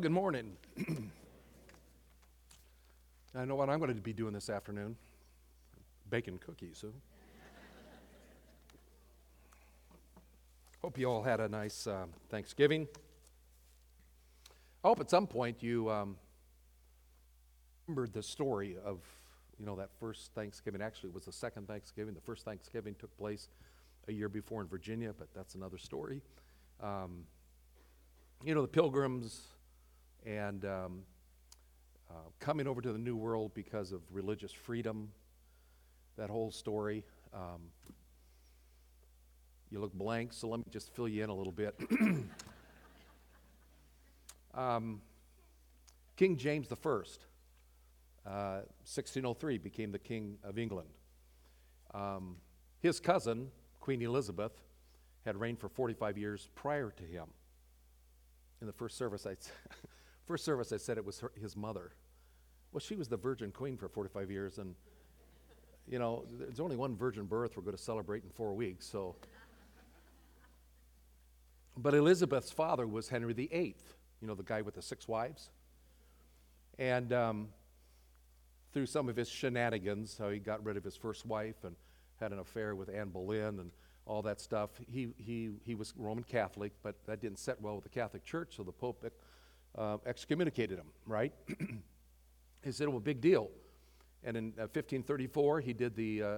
Good morning. I know what I'm going to be doing this afternoon baking cookies. Hope you all had a nice um, Thanksgiving. I hope at some point you um, remembered the story of, you know, that first Thanksgiving. Actually, it was the second Thanksgiving. The first Thanksgiving took place a year before in Virginia, but that's another story. Um, you know, the pilgrims and um, uh, coming over to the New World because of religious freedom, that whole story. Um, you look blank, so let me just fill you in a little bit. um, King James I, uh, 1603, became the King of England. Um, his cousin, Queen Elizabeth, had reigned for 45 years prior to him. In the first service, I, first service, I said it was her, his mother. Well, she was the Virgin Queen for 45 years, and you know, there's only one virgin birth we're going to celebrate in four weeks, so. But Elizabeth's father was Henry VIII, you know, the guy with the six wives. And um, through some of his shenanigans, how he got rid of his first wife and had an affair with Anne Boleyn and all that stuff, he, he, he was Roman Catholic, but that didn't set well with the Catholic Church, so the Pope uh, excommunicated him, right? he said, well, big deal. And in uh, 1534, he did the, uh,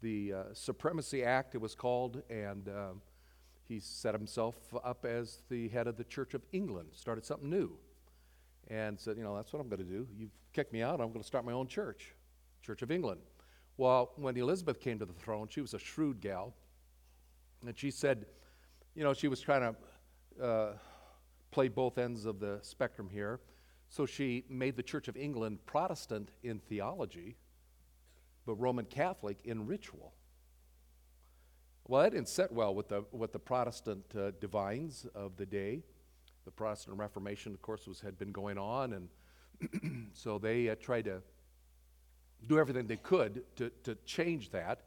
the uh, Supremacy Act, it was called, and um, he set himself up as the head of the Church of England, started something new, and said, you know, that's what I'm going to do. You've kicked me out, I'm going to start my own church, Church of England. Well, when Elizabeth came to the throne, she was a shrewd gal, and she said, you know, she was trying to uh, play both ends of the spectrum here. So she made the Church of England Protestant in theology, but Roman Catholic in ritual. Well, that didn't set well with the, with the Protestant uh, divines of the day. The Protestant Reformation, of course, was, had been going on, and so they uh, tried to do everything they could to, to change that.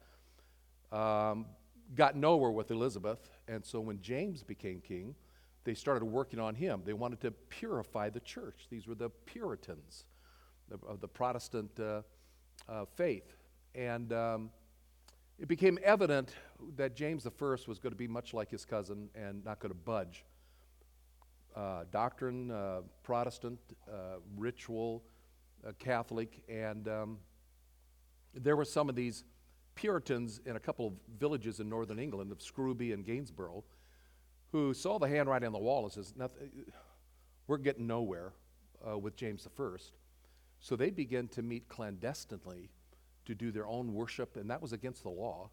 Um, got nowhere with Elizabeth, and so when James became king, they started working on him. They wanted to purify the church. These were the Puritans of the Protestant uh, uh, faith. And um, it became evident that James I was going to be much like his cousin and not going to budge. Uh, doctrine, uh, Protestant, uh, ritual, uh, Catholic, and um, there were some of these Puritans in a couple of villages in northern England, of Scrooby and Gainsborough, who saw the handwriting on the wall and says, "We're getting nowhere uh, with James I." So they began to meet clandestinely to do their own worship, and that was against the law.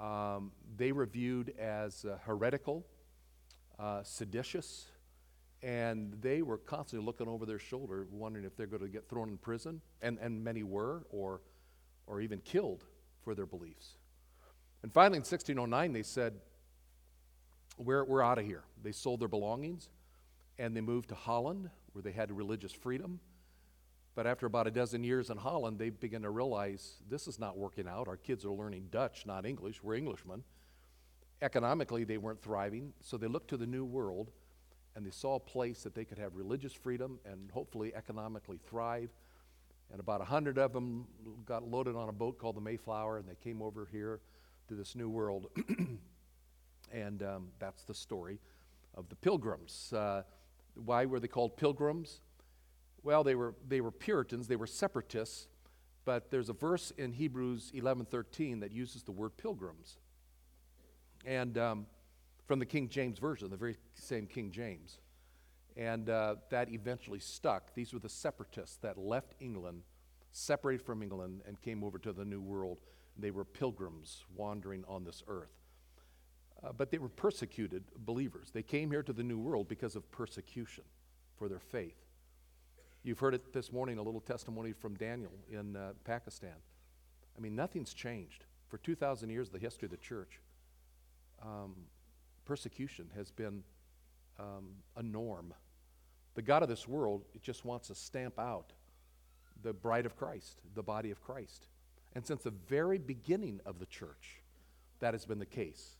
Um, they were viewed as uh, heretical, uh, seditious, and they were constantly looking over their shoulder, wondering if they're going to get thrown in prison, and, and many were, or, or even killed for their beliefs. And finally, in 1609, they said, we're, we're out of here. They sold their belongings and they moved to Holland where they had religious freedom. But after about a dozen years in Holland, they began to realize this is not working out. Our kids are learning Dutch, not English. We're Englishmen. Economically, they weren't thriving, so they looked to the New World and they saw a place that they could have religious freedom and hopefully economically thrive. And about a hundred of them got loaded on a boat called the Mayflower, and they came over here to this new world. And um, that's the story of the pilgrims. Uh, why were they called pilgrims? Well, they were, they were Puritans, they were separatists, but there's a verse in Hebrews 11:13 that uses the word pilgrims. And um, from the King James Version, the very same King James. And uh, that eventually stuck. These were the separatists that left England, separated from England, and came over to the New World. They were pilgrims wandering on this earth. Uh, but they were persecuted believers. They came here to the New World because of persecution for their faith. You've heard it this morning, a little testimony from Daniel in uh, Pakistan. I mean, nothing's changed. For 2,000 years, the history of the church, um, persecution has been um, a norm. The God of this world just wants to stamp out the bride of Christ, the body of Christ. And since the very beginning of the church, that has been the case.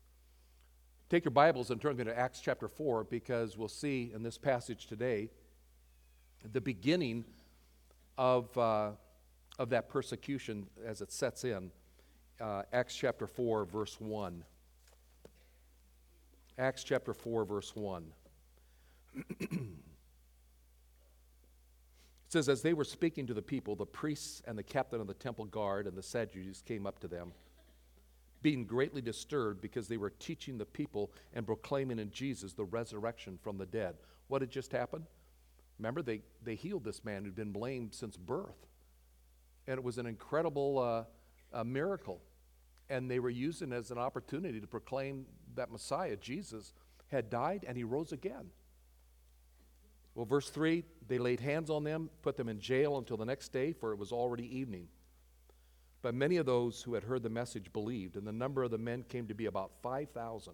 Take your Bibles and turn to Acts chapter 4 because we'll see in this passage today the beginning of, uh, of that persecution as it sets in. Uh, Acts chapter 4, verse 1. Acts chapter 4, verse 1. it says, As they were speaking to the people, the priests and the captain of the temple guard and the Sadducees came up to them, being greatly disturbed because they were teaching the people and proclaiming in Jesus the resurrection from the dead. What had just happened? Remember, they, they healed this man who'd been blamed since birth. And it was an incredible uh, miracle. And they were using it as an opportunity to proclaim that Messiah, Jesus, had died and he rose again. Well, verse 3 they laid hands on them, put them in jail until the next day, for it was already evening. But many of those who had heard the message believed, and the number of the men came to be about 5,000.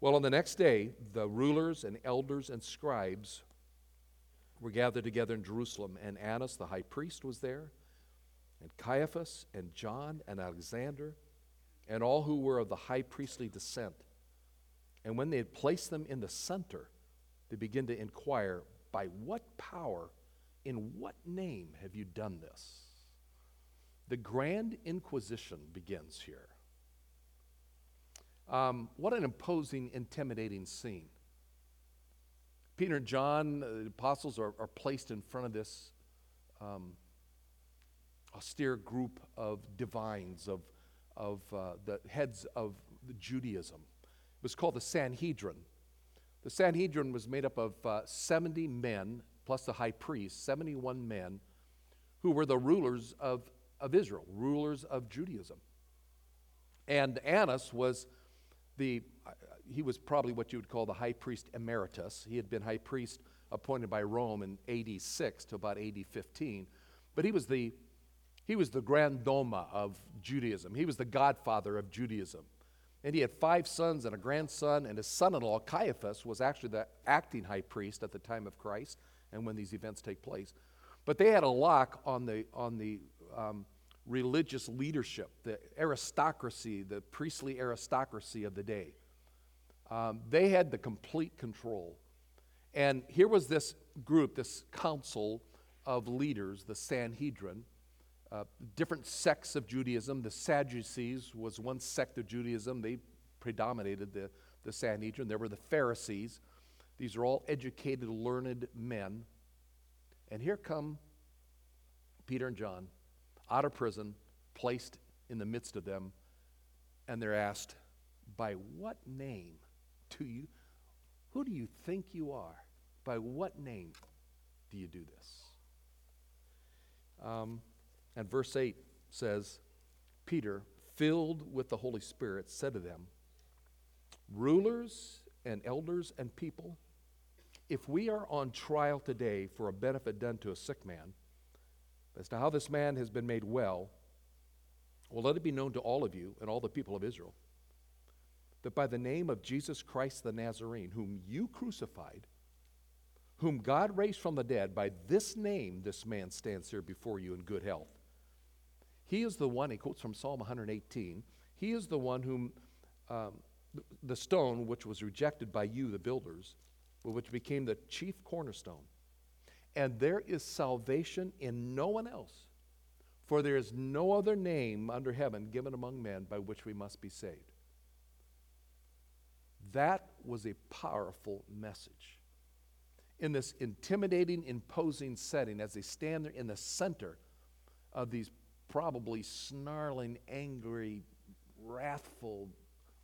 Well, on the next day, the rulers and elders and scribes were gathered together in Jerusalem, and Annas the high priest was there, and Caiaphas and John and Alexander, and all who were of the high priestly descent. And when they had placed them in the center, they began to inquire, By what power, in what name have you done this? The Grand Inquisition begins here. Um, what an imposing, intimidating scene. Peter and John, the apostles, are, are placed in front of this um, austere group of divines, of, of uh, the heads of Judaism. It was called the Sanhedrin. The Sanhedrin was made up of uh, 70 men, plus the high priest, 71 men, who were the rulers of, of Israel, rulers of Judaism. And Annas was the, he was probably what you would call the high priest emeritus. He had been high priest appointed by Rome in AD 6 to about AD 15. But he was the he was the grand doma of Judaism. He was the godfather of Judaism. And he had five sons and a grandson, and his son in law, Caiaphas, was actually the acting high priest at the time of Christ and when these events take place. But they had a lock on the, on the um, religious leadership, the aristocracy, the priestly aristocracy of the day. Um, they had the complete control. And here was this group, this council of leaders, the Sanhedrin, uh, different sects of Judaism. The Sadducees was one sect of Judaism. They predominated the, the Sanhedrin. There were the Pharisees. These are all educated, learned men. And here come Peter and John out of prison, placed in the midst of them, and they're asked, By what name do you, who do you think you are? By what name do you do this? Um, and verse 8 says, Peter, filled with the Holy Spirit, said to them, Rulers and elders and people, if we are on trial today for a benefit done to a sick man, as to how this man has been made well, well, let it be known to all of you and all the people of Israel that by the name of Jesus Christ the Nazarene, whom you crucified, whom God raised from the dead, by this name this man stands here before you in good health. He is the one, he quotes from Psalm 118, he is the one whom um, the stone which was rejected by you, the builders, which became the chief cornerstone. And there is salvation in no one else, for there is no other name under heaven given among men by which we must be saved. That was a powerful message. In this intimidating, imposing setting, as they stand there in the center of these probably snarling, angry, wrathful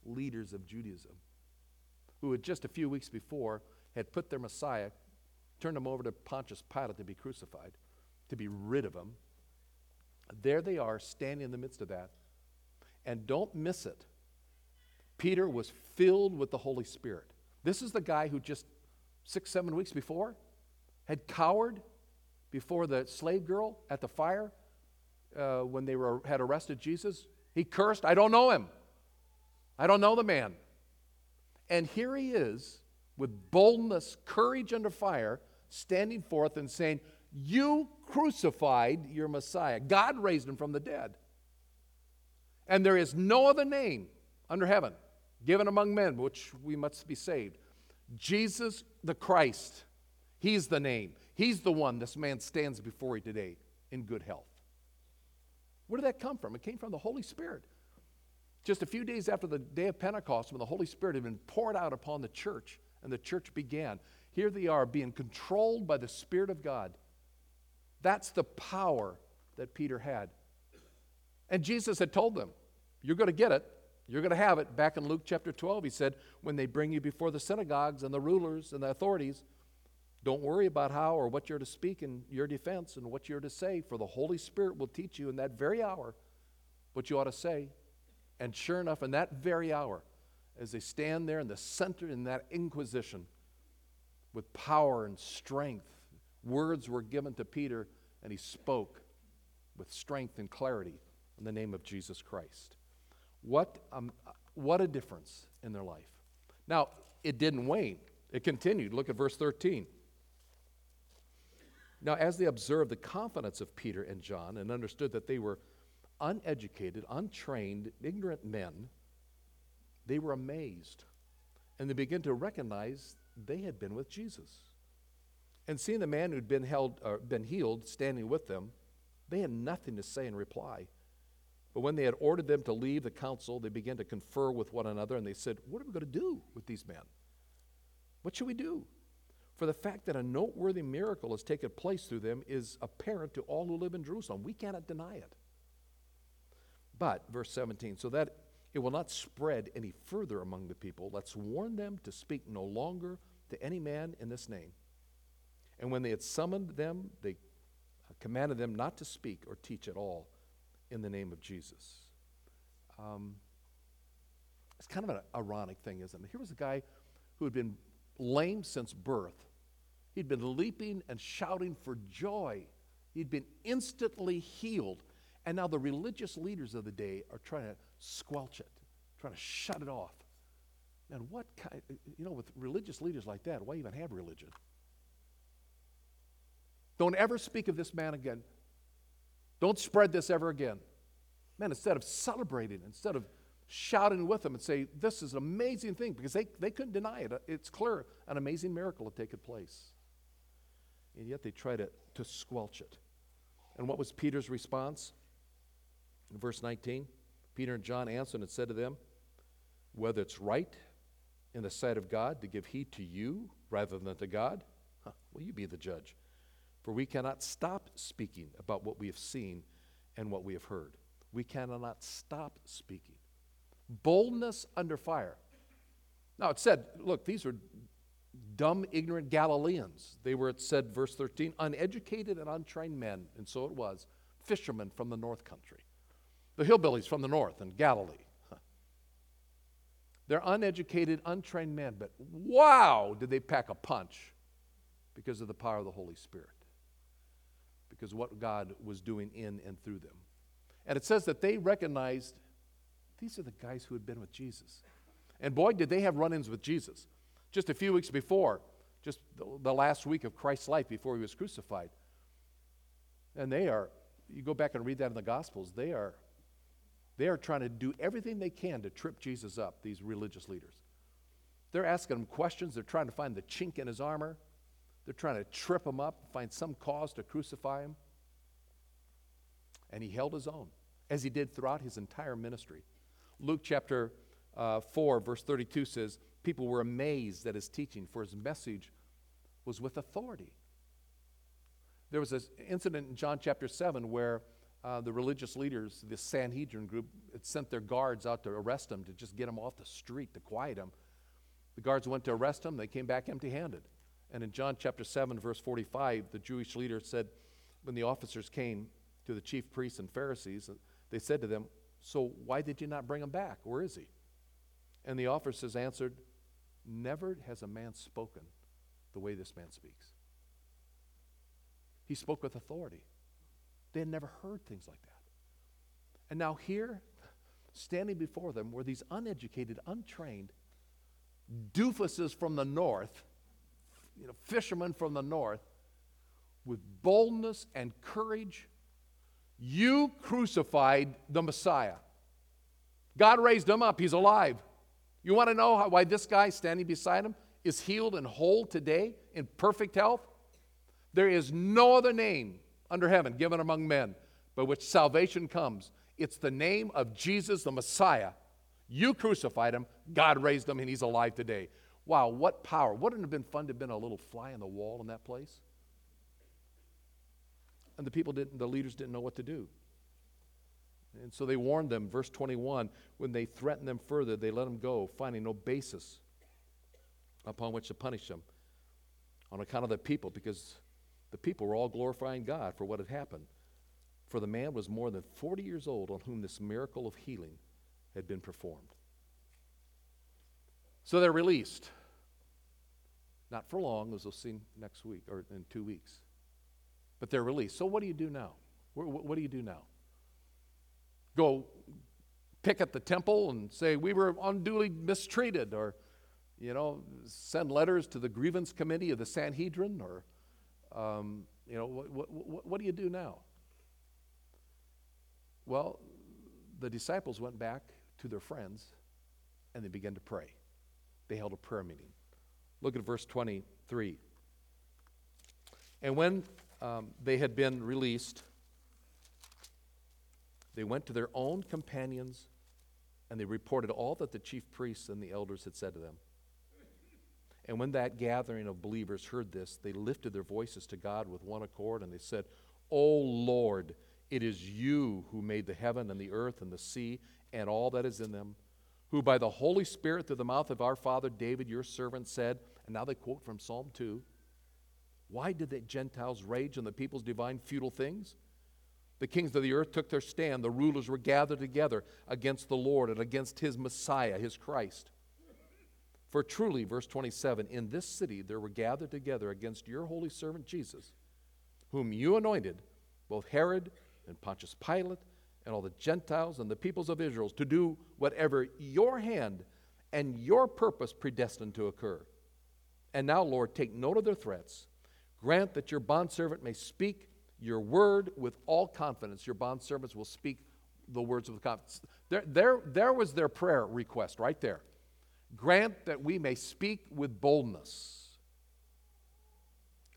leaders of Judaism, who had just a few weeks before had put their Messiah, turned them over to Pontius Pilate to be crucified, to be rid of them. There they are, standing in the midst of that. And don't miss it. Peter was filled with the Holy Spirit. This is the guy who just six, seven weeks before had cowered before the slave girl at the fire uh, when they were, had arrested Jesus. He cursed, I don't know him. I don't know the man. And here he is with boldness, courage under fire, standing forth and saying, You crucified your Messiah. God raised him from the dead. And there is no other name under heaven given among men which we must be saved. Jesus the Christ, He's the name. He's the one this man stands before you today in good health. Where did that come from? It came from the Holy Spirit. Just a few days after the day of Pentecost, when the Holy Spirit had been poured out upon the church and the church began, here they are being controlled by the Spirit of God. That's the power that Peter had. And Jesus had told them, You're going to get it. You're going to have it. Back in Luke chapter 12, he said, When they bring you before the synagogues and the rulers and the authorities, don't worry about how or what you're to speak in your defense and what you're to say, for the Holy Spirit will teach you in that very hour what you ought to say. And sure enough, in that very hour, as they stand there in the center in that inquisition with power and strength, words were given to Peter, and he spoke with strength and clarity in the name of Jesus Christ. What, um, what a difference in their life. Now, it didn't wane, it continued. Look at verse 13. Now, as they observed the confidence of Peter and John and understood that they were uneducated, untrained, ignorant men, they were amazed. And they began to recognize they had been with Jesus. And seeing the man who'd been, held, uh, been healed standing with them, they had nothing to say in reply. But when they had ordered them to leave the council, they began to confer with one another, and they said, What are we going to do with these men? What should we do? For the fact that a noteworthy miracle has taken place through them is apparent to all who live in Jerusalem. We cannot deny it. But, verse 17, so that it will not spread any further among the people, let's warn them to speak no longer to any man in this name. And when they had summoned them, they commanded them not to speak or teach at all in the name of Jesus. Um, it's kind of an ironic thing, isn't it? Here was a guy who had been lame since birth. He'd been leaping and shouting for joy. He'd been instantly healed. And now the religious leaders of the day are trying to squelch it, trying to shut it off. And what kind, you know, with religious leaders like that, why even have religion? Don't ever speak of this man again. Don't spread this ever again. Man, instead of celebrating, instead of shouting with them and say, This is an amazing thing, because they, they couldn't deny it. It's clear an amazing miracle had taken place. And yet they try to, to squelch it. And what was Peter's response? In verse 19, Peter and John answered and said to them, Whether it's right in the sight of God to give heed to you rather than to God, huh, will you be the judge? For we cannot stop speaking about what we have seen and what we have heard. We cannot stop speaking. Boldness under fire. Now it said, look, these are dumb, ignorant Galileans. They were, it said, verse 13, uneducated and untrained men, and so it was, fishermen from the north country. The hillbillies from the north and Galilee. They're uneducated, untrained men, but wow, did they pack a punch because of the power of the Holy Spirit because what God was doing in and through them. And it says that they recognized these are the guys who had been with Jesus. And boy, did they have run ins with Jesus. Just a few weeks before, just the, the last week of Christ's life before he was crucified. And they are, you go back and read that in the Gospels, they are, they are trying to do everything they can to trip Jesus up, these religious leaders. They're asking him questions, they're trying to find the chink in his armor. They're trying to trip him up, find some cause to crucify him. And he held his own, as he did throughout his entire ministry. Luke chapter uh, 4, verse 32 says, People were amazed at his teaching, for his message was with authority. There was an incident in John chapter 7 where uh, the religious leaders, the Sanhedrin group, had sent their guards out to arrest him, to just get him off the street, to quiet him. The guards went to arrest him, they came back empty handed. And in John chapter 7, verse 45, the Jewish leader said, when the officers came to the chief priests and Pharisees, they said to them, So why did you not bring him back? Where is he? And the officers answered, Never has a man spoken the way this man speaks. He spoke with authority. They had never heard things like that. And now, here, standing before them, were these uneducated, untrained doofuses from the north you know, fishermen from the north with boldness and courage. You crucified the Messiah. God raised him up. He's alive. You want to know how, why this guy standing beside him is healed and whole today in perfect health? There is no other name under heaven given among men by which salvation comes. It's the name of Jesus the Messiah. You crucified him, God raised him, and he's alive today. Wow, what power. Wouldn't it have been fun to have been a little fly on the wall in that place? And the people didn't, the leaders didn't know what to do. And so they warned them, verse 21, when they threatened them further, they let them go, finding no basis upon which to punish them on account of the people, because the people were all glorifying God for what had happened. For the man was more than 40 years old on whom this miracle of healing had been performed. So they're released. Not for long, as we'll see next week or in two weeks. But they're released. So what do you do now? What do you do now? Go pick at the temple and say, We were unduly mistreated, or, you know, send letters to the grievance committee of the Sanhedrin, or, um, you know, what, what, what do you do now? Well, the disciples went back to their friends and they began to pray. They held a prayer meeting. Look at verse 23. And when um, they had been released, they went to their own companions and they reported all that the chief priests and the elders had said to them. And when that gathering of believers heard this, they lifted their voices to God with one accord and they said, O Lord, it is you who made the heaven and the earth and the sea and all that is in them, who by the Holy Spirit through the mouth of our father David, your servant, said, and now they quote from Psalm 2 Why did the Gentiles rage and the peoples divine futile things? The kings of the earth took their stand. The rulers were gathered together against the Lord and against his Messiah, his Christ. For truly, verse 27, in this city there were gathered together against your holy servant Jesus, whom you anointed, both Herod and Pontius Pilate and all the Gentiles and the peoples of Israel to do whatever your hand and your purpose predestined to occur. And now, Lord, take note of their threats. Grant that your bondservant may speak your word with all confidence. Your bondservants will speak the words of the confidence. There, there, there was their prayer request right there. Grant that we may speak with boldness.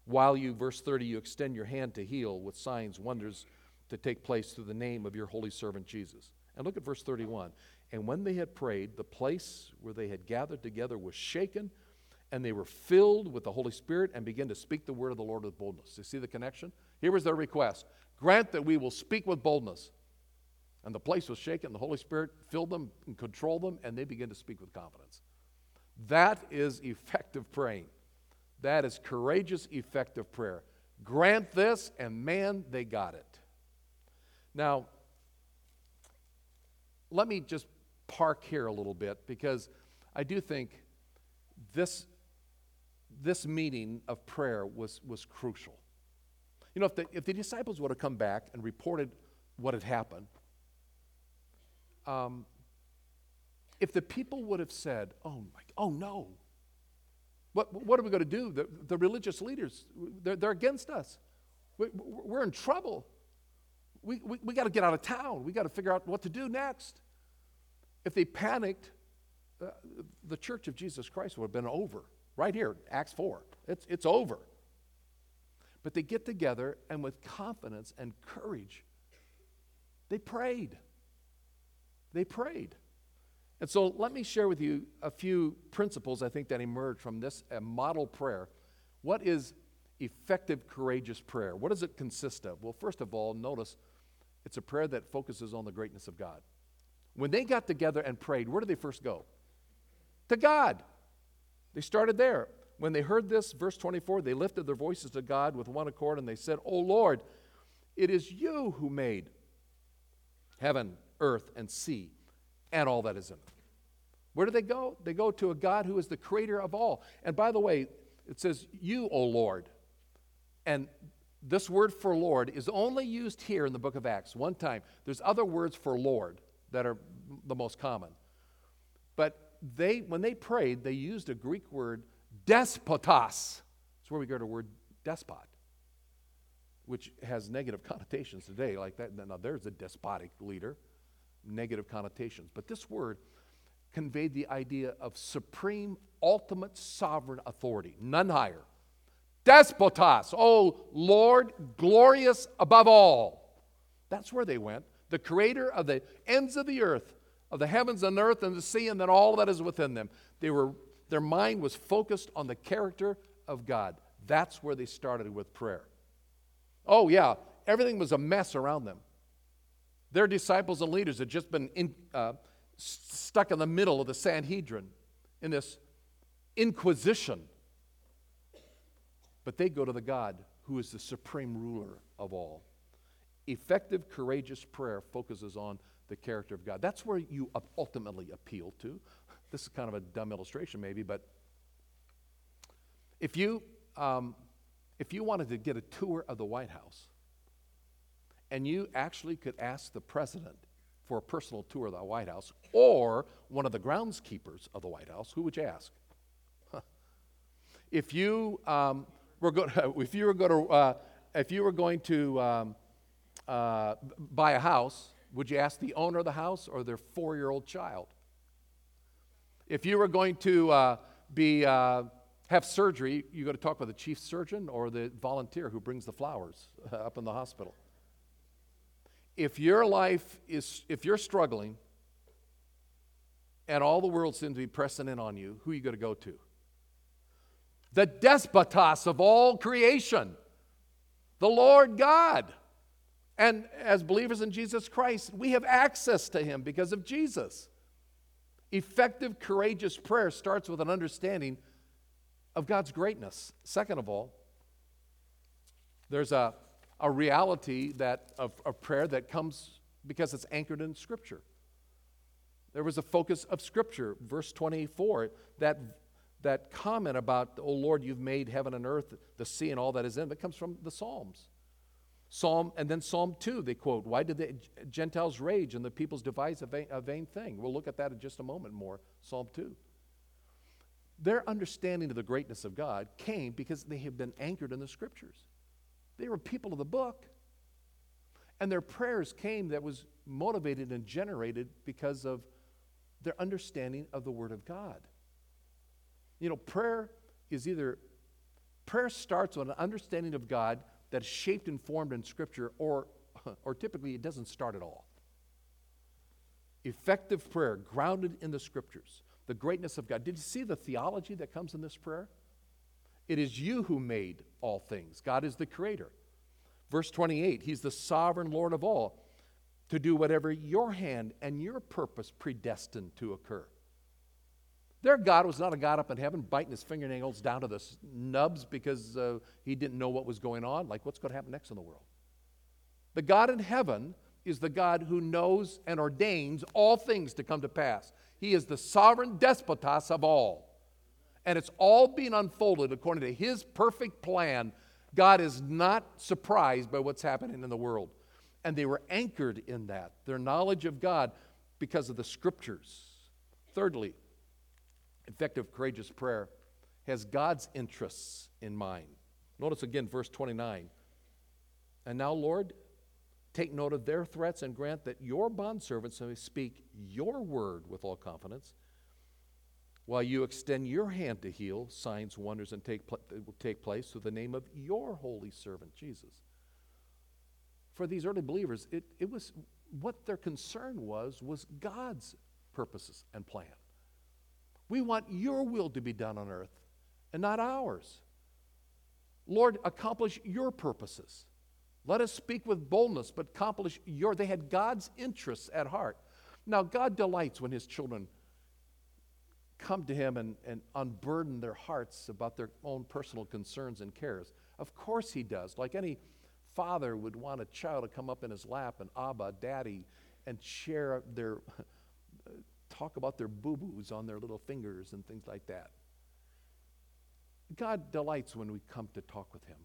While you, verse 30, you extend your hand to heal with signs, wonders, to take place through the name of your holy servant Jesus. And look at verse 31. And when they had prayed, the place where they had gathered together was shaken, and they were filled with the Holy Spirit and began to speak the word of the Lord with boldness. You see the connection? Here was their request Grant that we will speak with boldness. And the place was shaken, the Holy Spirit filled them and controlled them, and they began to speak with confidence. That is effective praying. That is courageous, effective prayer. Grant this, and man, they got it. Now, let me just park here a little bit because I do think this, this meeting of prayer was, was crucial. You know, if the, if the disciples would have come back and reported what had happened, um, if the people would have said, oh, my, oh no, what, what are we going to do? The, the religious leaders, they're, they're against us. We, we're in trouble we, we, we got to get out of town. We got to figure out what to do next. If they panicked, uh, the church of Jesus Christ would have been over. Right here, Acts 4. It's, it's over. But they get together and with confidence and courage, they prayed. They prayed. And so let me share with you a few principles I think that emerge from this model prayer. What is effective, courageous prayer? What does it consist of? Well, first of all, notice it's a prayer that focuses on the greatness of God. When they got together and prayed, where did they first go? To God. They started there. When they heard this, verse 24, they lifted their voices to God with one accord and they said, O Lord, it is you who made heaven, earth, and sea, and all that is in them. Where do they go? They go to a God who is the creator of all. And by the way, it says, You, O Lord. And this word for Lord is only used here in the book of Acts one time. There's other words for Lord that are the most common. But they, when they prayed, they used a Greek word, despotas. That's where we get our word despot, which has negative connotations today. Like that, now there's a despotic leader, negative connotations. But this word conveyed the idea of supreme, ultimate sovereign authority, none higher Despotas, oh Lord, glorious above all. That's where they went. The creator of the ends of the earth, of the heavens and earth and the sea, and then all that is within them. They were, their mind was focused on the character of God. That's where they started with prayer. Oh, yeah, everything was a mess around them. Their disciples and leaders had just been in, uh, stuck in the middle of the Sanhedrin in this inquisition. But they go to the God who is the supreme ruler of all. Effective, courageous prayer focuses on the character of God. That's where you ultimately appeal to. This is kind of a dumb illustration, maybe, but if you, um, if you wanted to get a tour of the White House and you actually could ask the president for a personal tour of the White House or one of the groundskeepers of the White House, who would you ask? If you um, were going, if you were going to, uh, if you were going to um, uh, buy a house, would you ask the owner of the house or their four-year-old child? If you were going to uh, be uh, have surgery, you got to talk with the chief surgeon or the volunteer who brings the flowers up in the hospital. If your life is, if you're struggling, and all the world seems to be pressing in on you, who are you going to go to? the despotos of all creation, the Lord God. And as believers in Jesus Christ, we have access to Him because of Jesus. Effective, courageous prayer starts with an understanding of God's greatness. Second of all, there's a, a reality that, of, of prayer that comes because it's anchored in Scripture. There was a focus of Scripture, verse 24, that that comment about, oh Lord, you've made heaven and earth, the sea, and all that is in, that comes from the Psalms. Psalm, and then Psalm 2, they quote, Why did the Gentiles rage and the peoples devise a vain, a vain thing? We'll look at that in just a moment more. Psalm 2. Their understanding of the greatness of God came because they have been anchored in the scriptures. They were people of the book. And their prayers came that was motivated and generated because of their understanding of the Word of God. You know, prayer is either, prayer starts with an understanding of God that's shaped and formed in Scripture, or, or typically it doesn't start at all. Effective prayer, grounded in the Scriptures, the greatness of God. Did you see the theology that comes in this prayer? It is you who made all things, God is the creator. Verse 28 He's the sovereign Lord of all to do whatever your hand and your purpose predestined to occur. Their God was not a God up in heaven biting his fingernails down to the nubs because uh, he didn't know what was going on, like what's going to happen next in the world. The God in heaven is the God who knows and ordains all things to come to pass. He is the sovereign despotos of all. And it's all being unfolded according to his perfect plan. God is not surprised by what's happening in the world. And they were anchored in that, their knowledge of God because of the scriptures. Thirdly, effective, courageous prayer has God's interests in mind. Notice again verse 29. And now, Lord, take note of their threats and grant that your bondservants may speak your word with all confidence, while you extend your hand to heal, signs, wonders, and take, pl- will take place through the name of your holy servant, Jesus. For these early believers, it, it was what their concern was, was God's purposes and plan. We want your will to be done on earth and not ours. Lord, accomplish your purposes. Let us speak with boldness, but accomplish your. They had God's interests at heart. Now, God delights when his children come to him and, and unburden their hearts about their own personal concerns and cares. Of course, he does. Like any father would want a child to come up in his lap and Abba, Daddy, and share their talk about their boo boos on their little fingers and things like that. God delights when we come to talk with Him.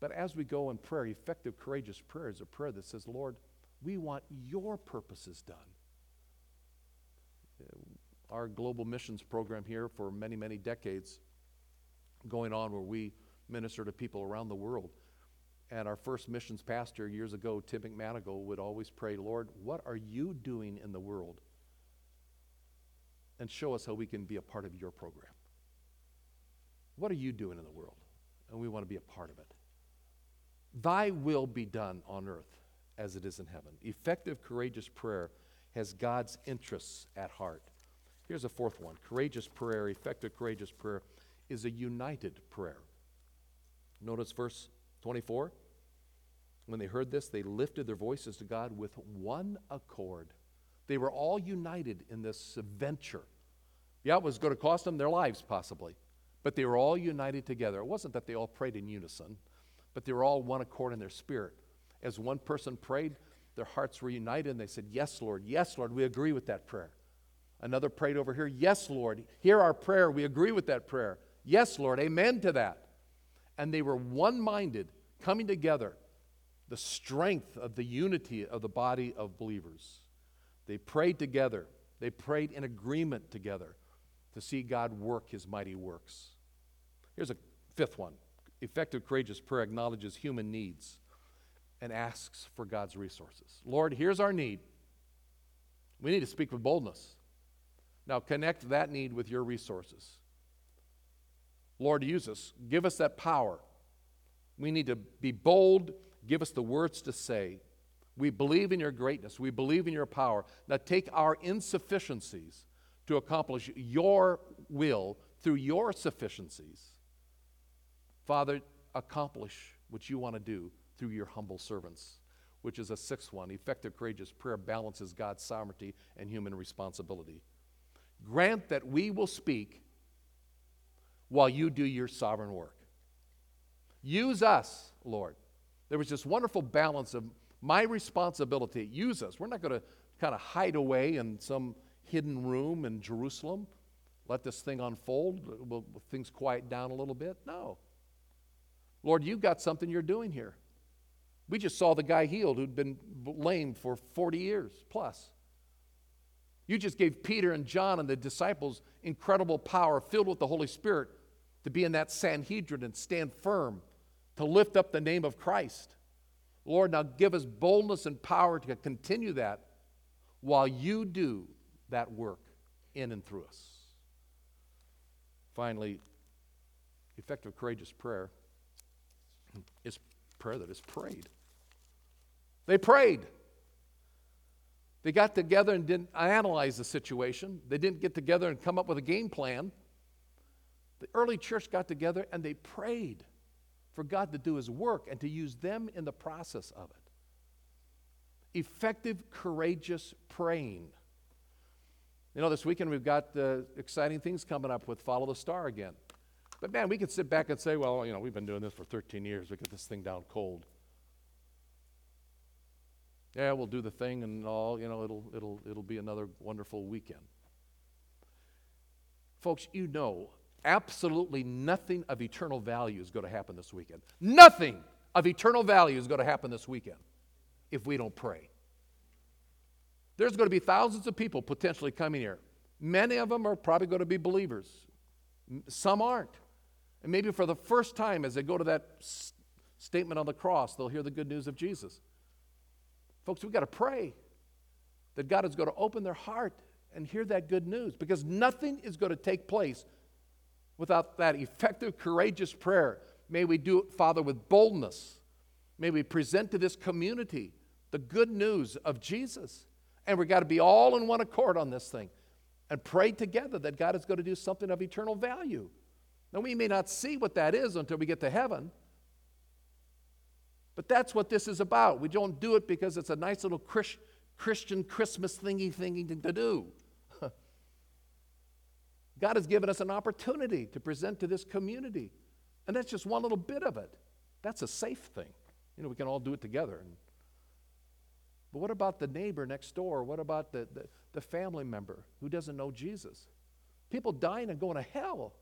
But as we go in prayer, effective, courageous prayer is a prayer that says, Lord, we want your purposes done. Our global missions program here for many, many decades going on where we minister to people around the world. And our first missions pastor years ago, Tim McManigal, would always pray, Lord, what are you doing in the world? And show us how we can be a part of your program. What are you doing in the world? And we want to be a part of it. Thy will be done on earth as it is in heaven. Effective, courageous prayer has God's interests at heart. Here's a fourth one courageous prayer, effective, courageous prayer is a united prayer. Notice verse 24. When they heard this, they lifted their voices to God with one accord. They were all united in this venture. Yeah, it was going to cost them their lives, possibly, but they were all united together. It wasn't that they all prayed in unison, but they were all one accord in their spirit. As one person prayed, their hearts were united and they said, Yes, Lord, yes, Lord, we agree with that prayer. Another prayed over here, Yes, Lord, hear our prayer, we agree with that prayer. Yes, Lord, amen to that. And they were one minded, coming together, the strength of the unity of the body of believers. They prayed together, they prayed in agreement together to see God work his mighty works. Here's a fifth one effective, courageous prayer acknowledges human needs and asks for God's resources. Lord, here's our need. We need to speak with boldness. Now, connect that need with your resources. Lord, use us. Give us that power. We need to be bold. Give us the words to say. We believe in your greatness. We believe in your power. Now, take our insufficiencies to accomplish your will through your sufficiencies. Father, accomplish what you want to do through your humble servants, which is a sixth one. Effective, courageous prayer balances God's sovereignty and human responsibility. Grant that we will speak while you do your sovereign work. Use us, Lord. There was this wonderful balance of my responsibility. Use us. We're not going to kind of hide away in some hidden room in Jerusalem, let this thing unfold, will things quiet down a little bit? No. Lord, you've got something you're doing here. We just saw the guy healed who'd been lame for 40 years plus. You just gave Peter and John and the disciples incredible power, filled with the Holy Spirit, to be in that Sanhedrin and stand firm, to lift up the name of Christ. Lord, now give us boldness and power to continue that while you do that work in and through us. Finally, effective, courageous prayer is prayer that is prayed. They prayed. They got together and didn't analyze the situation. They didn't get together and come up with a game plan. The early church got together and they prayed for God to do His work and to use them in the process of it. Effective, courageous praying. You know, this weekend we've got uh, exciting things coming up with Follow the Star again. But man, we could sit back and say, well, you know, we've been doing this for 13 years. We get this thing down cold. Yeah, we'll do the thing and all, you know, it'll, it'll, it'll be another wonderful weekend. Folks, you know, absolutely nothing of eternal value is going to happen this weekend. Nothing of eternal value is going to happen this weekend if we don't pray. There's going to be thousands of people potentially coming here. Many of them are probably going to be believers, some aren't. And maybe for the first time, as they go to that s- statement on the cross, they'll hear the good news of Jesus. Folks, we've got to pray that God is going to open their heart and hear that good news because nothing is going to take place without that effective, courageous prayer. May we do it, Father, with boldness. May we present to this community the good news of Jesus. And we've got to be all in one accord on this thing and pray together that God is going to do something of eternal value. Now, we may not see what that is until we get to heaven, but that's what this is about. We don't do it because it's a nice little Chris, Christian Christmas thingy thingy to do. God has given us an opportunity to present to this community. And that's just one little bit of it. That's a safe thing. You know, we can all do it together. But what about the neighbor next door? What about the, the, the family member who doesn't know Jesus? People dying and going to hell.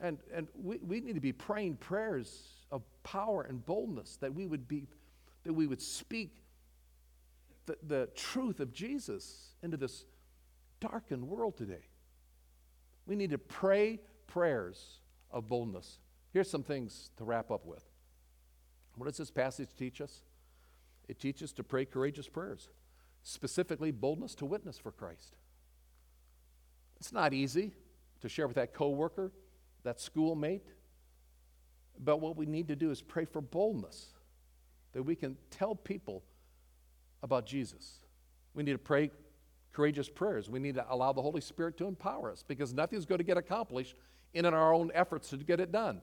And, and we, we need to be praying prayers of power and boldness that we would be, that we would speak the, the truth of Jesus into this darkened world today. We need to pray prayers of boldness. Here's some things to wrap up with. What does this passage teach us? It teaches to pray courageous prayers, specifically boldness to witness for Christ. It's not easy to share with that coworker, that schoolmate. But what we need to do is pray for boldness that we can tell people about Jesus. We need to pray courageous prayers. We need to allow the Holy Spirit to empower us because nothing's going to get accomplished in our own efforts to get it done.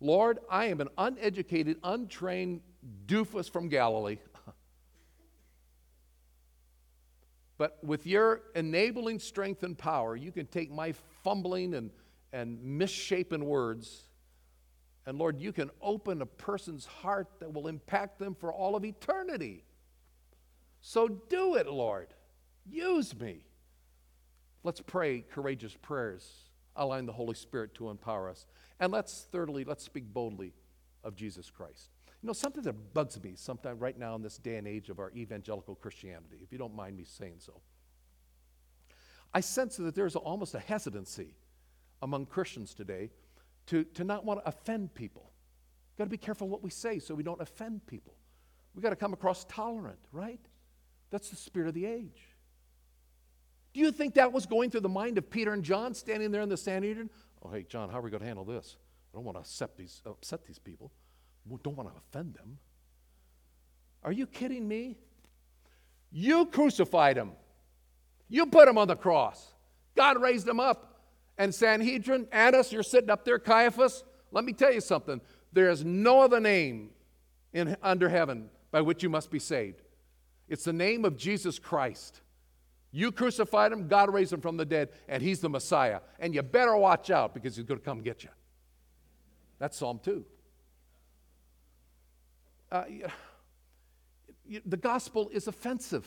Lord, I am an uneducated, untrained doofus from Galilee. but with your enabling strength and power, you can take my fumbling and, and misshapen words, and Lord, you can open a person's heart that will impact them for all of eternity. So do it, Lord. Use me. Let's pray courageous prayers, allowing the Holy Spirit to empower us. And let's, thirdly, let's speak boldly of Jesus Christ. You know, something that bugs me sometime right now in this day and age of our evangelical Christianity, if you don't mind me saying so. I sense that there's almost a hesitancy among Christians today to, to not want to offend people. Got to be careful what we say so we don't offend people. We've got to come across tolerant, right? That's the spirit of the age. Do you think that was going through the mind of Peter and John standing there in the Sanhedrin? Oh, hey, John, how are we going to handle this? I don't want to upset these, upset these people. We don't want to offend them. Are you kidding me? You crucified him. You put him on the cross. God raised him up. And Sanhedrin, Annas, you're sitting up there, Caiaphas. Let me tell you something. There is no other name in, under heaven by which you must be saved. It's the name of Jesus Christ. You crucified him, God raised him from the dead, and he's the Messiah. And you better watch out because he's going to come get you. That's Psalm 2. Uh, the gospel is offensive.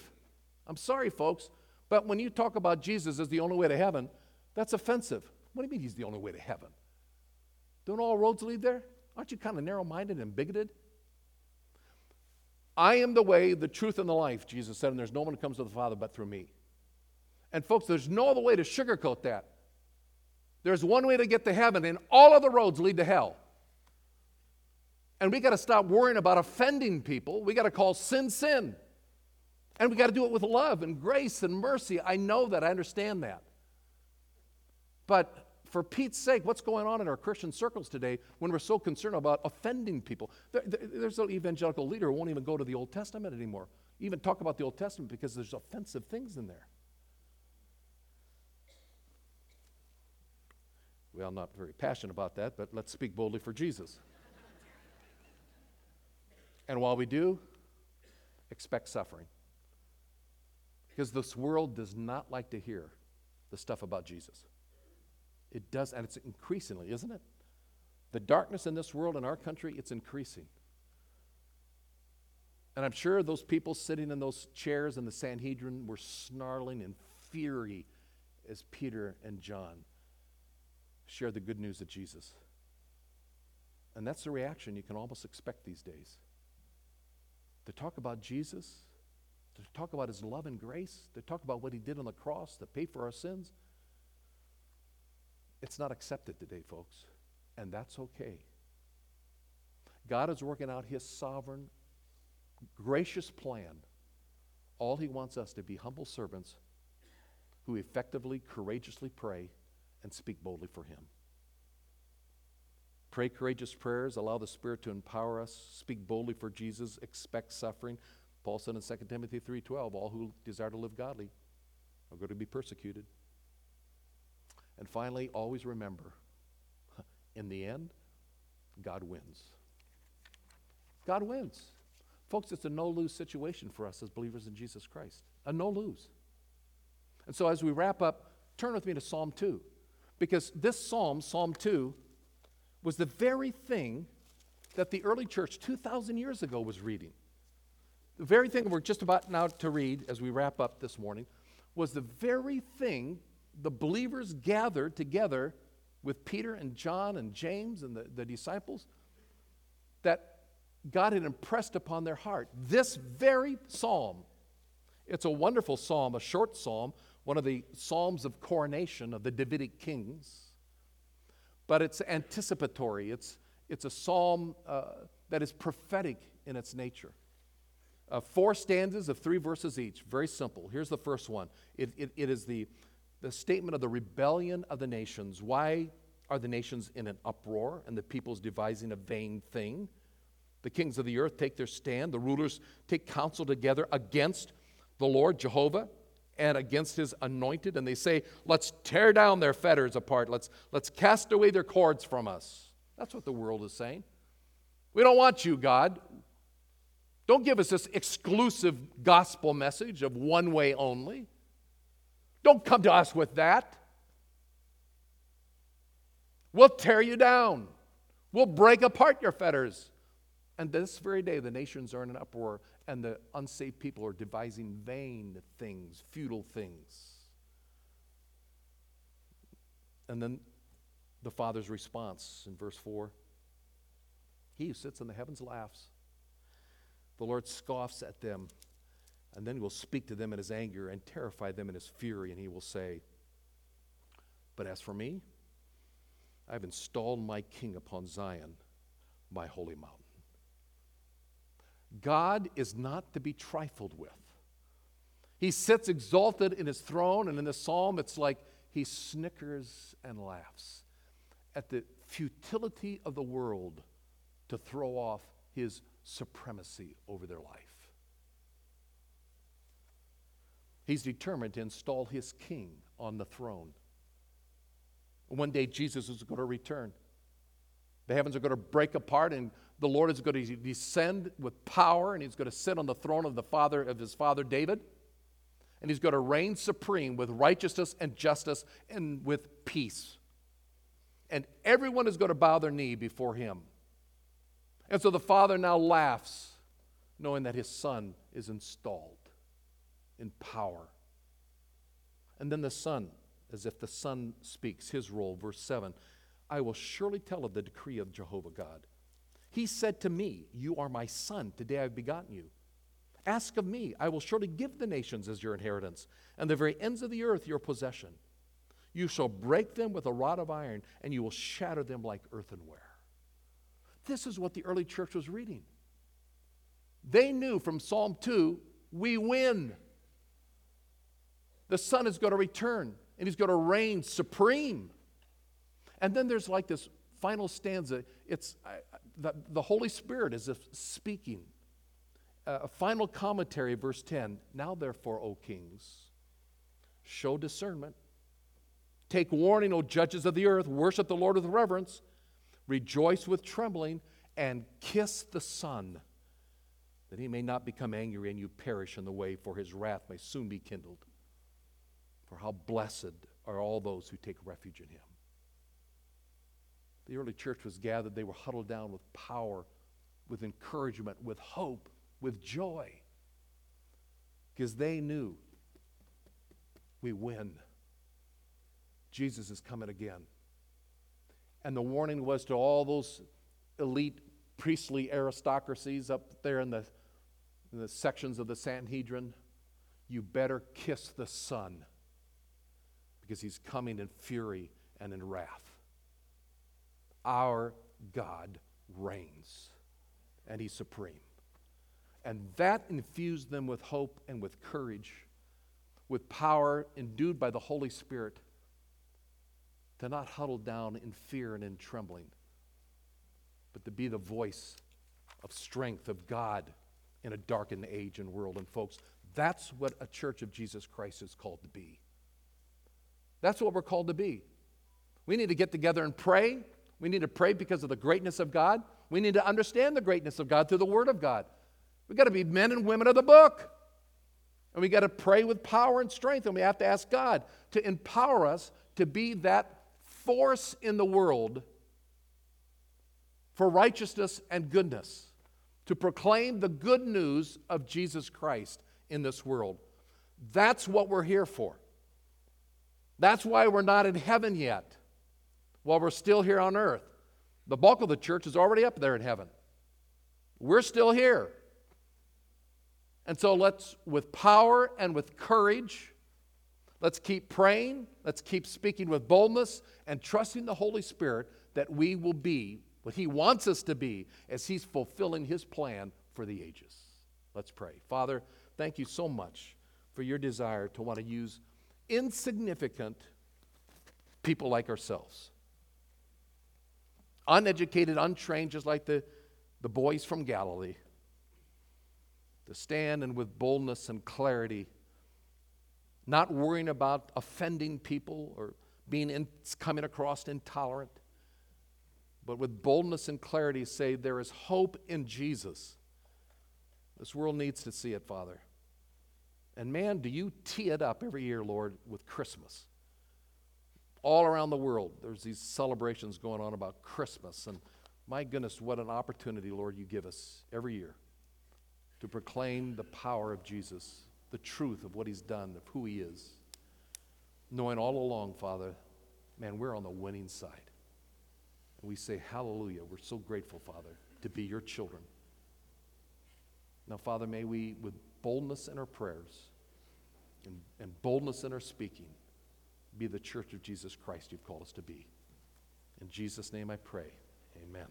I'm sorry, folks, but when you talk about Jesus as the only way to heaven, that's offensive. What do you mean he's the only way to heaven? Don't all roads lead there? Aren't you kind of narrow minded and bigoted? I am the way, the truth, and the life, Jesus said, and there's no one who comes to the Father but through me. And folks, there's no other way to sugarcoat that. There's one way to get to heaven, and all other roads lead to hell. And we got to stop worrying about offending people. We got to call sin sin. And we got to do it with love and grace and mercy. I know that. I understand that. But for Pete's sake, what's going on in our Christian circles today when we're so concerned about offending people? There's an evangelical leader who won't even go to the Old Testament anymore, even talk about the Old Testament because there's offensive things in there. Well, I'm not very passionate about that, but let's speak boldly for Jesus. and while we do, expect suffering. Because this world does not like to hear the stuff about Jesus. It does, and it's increasingly, isn't it? The darkness in this world, in our country, it's increasing. And I'm sure those people sitting in those chairs in the Sanhedrin were snarling in fury as Peter and John shared the good news of Jesus. And that's the reaction you can almost expect these days. To talk about Jesus, to talk about his love and grace, to talk about what he did on the cross to pay for our sins. It's not accepted today, folks, and that's okay. God is working out His sovereign, gracious plan. All He wants us to be humble servants who effectively, courageously pray and speak boldly for Him. Pray courageous prayers, allow the Spirit to empower us, speak boldly for Jesus, expect suffering. Paul said in 2 Timothy 3:12, all who desire to live godly are going to be persecuted. And finally, always remember in the end, God wins. God wins. Folks, it's a no lose situation for us as believers in Jesus Christ. A no lose. And so as we wrap up, turn with me to Psalm 2. Because this psalm, Psalm 2, was the very thing that the early church 2,000 years ago was reading. The very thing we're just about now to read as we wrap up this morning was the very thing the believers gathered together with Peter and John and James and the, the disciples that God had impressed upon their heart. This very psalm, it's a wonderful psalm, a short psalm, one of the psalms of coronation of the Davidic kings, but it's anticipatory. It's, it's a psalm uh, that is prophetic in its nature. Uh, four stanzas of three verses each, very simple. Here's the first one it, it, it is the the statement of the rebellion of the nations. Why are the nations in an uproar and the peoples devising a vain thing? The kings of the earth take their stand, the rulers take counsel together against the Lord Jehovah and against his anointed, and they say, Let's tear down their fetters apart, let's, let's cast away their cords from us. That's what the world is saying. We don't want you, God. Don't give us this exclusive gospel message of one way only. Don't come to us with that. We'll tear you down. We'll break apart your fetters. And this very day, the nations are in an uproar, and the unsaved people are devising vain things, futile things. And then the Father's response in verse 4 He who sits in the heavens laughs. The Lord scoffs at them, and then he will speak to them in his anger and terrify them in his fury, and he will say, But as for me, I have installed my king upon Zion, my holy mountain. God is not to be trifled with. He sits exalted in his throne, and in the psalm, it's like he snickers and laughs at the futility of the world to throw off his supremacy over their life. He's determined to install his king on the throne. One day, Jesus is going to return. The heavens are going to break apart, and the Lord is going to descend with power, and he's going to sit on the throne of the father of his father David. And he's going to reign supreme with righteousness and justice and with peace. And everyone is going to bow their knee before him. And so the father now laughs, knowing that his son is installed in power. And then the son, as if the son speaks, his role, verse 7 I will surely tell of the decree of Jehovah God. He said to me, You are my son, today I have begotten you. Ask of me, I will surely give the nations as your inheritance, and the very ends of the earth your possession. You shall break them with a rod of iron, and you will shatter them like earthenware. This is what the early church was reading. They knew from Psalm 2 we win. The Son is going to return and He's going to reign supreme. And then there's like this final stanza. It's the, the Holy Spirit is speaking. Uh, a final commentary, verse 10. Now, therefore, O kings, show discernment. Take warning, O judges of the earth. Worship the Lord with reverence. Rejoice with trembling and kiss the Son, that he may not become angry and you perish in the way, for his wrath may soon be kindled. For how blessed are all those who take refuge in him. The early church was gathered, they were huddled down with power, with encouragement, with hope, with joy, because they knew we win. Jesus is coming again. And the warning was to all those elite priestly aristocracies up there in the, in the sections of the Sanhedrin you better kiss the Son because he's coming in fury and in wrath. Our God reigns, and he's supreme. And that infused them with hope and with courage, with power endued by the Holy Spirit to not huddle down in fear and in trembling, but to be the voice of strength of God in a darkened age and world. And, folks, that's what a church of Jesus Christ is called to be. That's what we're called to be. We need to get together and pray. We need to pray because of the greatness of God. We need to understand the greatness of God through the Word of God. We've got to be men and women of the book. And we've got to pray with power and strength. And we have to ask God to empower us to be that force in the world for righteousness and goodness, to proclaim the good news of Jesus Christ in this world. That's what we're here for. That's why we're not in heaven yet, while we're still here on earth. The bulk of the church is already up there in heaven. We're still here. And so let's, with power and with courage, Let's keep praying. Let's keep speaking with boldness and trusting the Holy Spirit that we will be what He wants us to be as He's fulfilling His plan for the ages. Let's pray. Father, thank you so much for your desire to want to use insignificant people like ourselves. Uneducated, untrained, just like the, the boys from Galilee. To stand and with boldness and clarity, not worrying about offending people or being in, coming across intolerant, but with boldness and clarity say, There is hope in Jesus. This world needs to see it, Father. And man, do you tee it up every year, Lord, with Christmas. All around the world, there's these celebrations going on about Christmas. And my goodness, what an opportunity, Lord, you give us every year to proclaim the power of Jesus, the truth of what he's done, of who he is. Knowing all along, Father, man, we're on the winning side. And we say, Hallelujah. We're so grateful, Father, to be your children. Now, Father, may we, with boldness in our prayers and, and boldness in our speaking, be the church of Jesus Christ you've called us to be. In Jesus' name I pray. Amen.